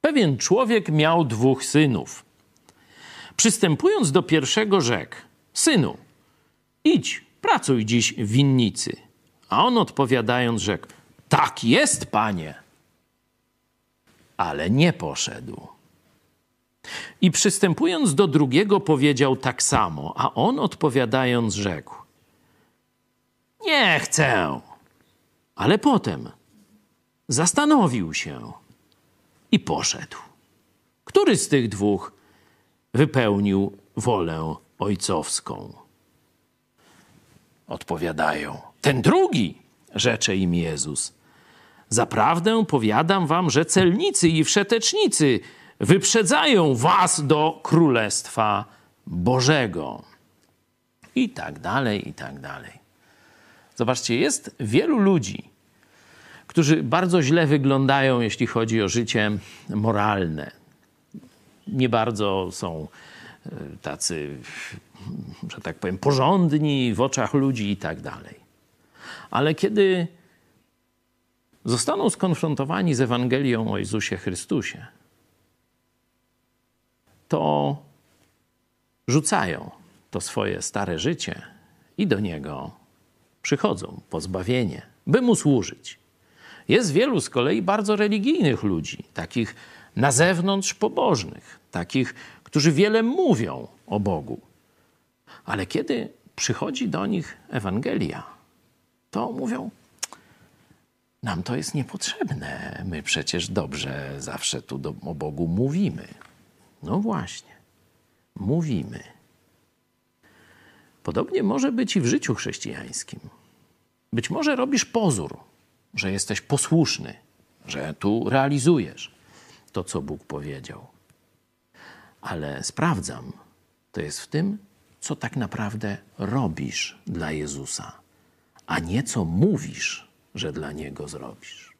Pewien człowiek miał dwóch synów. Przystępując do pierwszego, rzekł: Synu, idź, pracuj dziś w winnicy. A on odpowiadając, rzekł: Tak jest, panie. Ale nie poszedł. I przystępując do drugiego, powiedział tak samo, a on odpowiadając, rzekł: Nie chcę. Ale potem zastanowił się i poszedł. Który z tych dwóch wypełnił wolę ojcowską? Odpowiadają: Ten drugi, rzecze im Jezus. Zaprawdę powiadam wam, że celnicy i wszetecznicy wyprzedzają was do królestwa Bożego. I tak dalej, i tak dalej. Zobaczcie, jest wielu ludzi, którzy bardzo źle wyglądają, jeśli chodzi o życie moralne. Nie bardzo są e, tacy, że tak powiem, porządni w oczach ludzi i tak dalej. Ale kiedy zostaną skonfrontowani z Ewangelią o Jezusie Chrystusie, to rzucają to swoje stare życie i do Niego przychodzą po zbawienie, by Mu służyć. Jest wielu z kolei bardzo religijnych ludzi, takich na zewnątrz pobożnych, takich, którzy wiele mówią o Bogu. Ale kiedy przychodzi do nich Ewangelia, to mówią: Nam to jest niepotrzebne. My przecież dobrze zawsze tu do, o Bogu mówimy. No właśnie, mówimy. Podobnie może być i w życiu chrześcijańskim. Być może robisz pozór, że jesteś posłuszny, że tu realizujesz to, co Bóg powiedział. Ale sprawdzam, to jest w tym, co tak naprawdę robisz dla Jezusa, a nie co mówisz, że dla Niego zrobisz.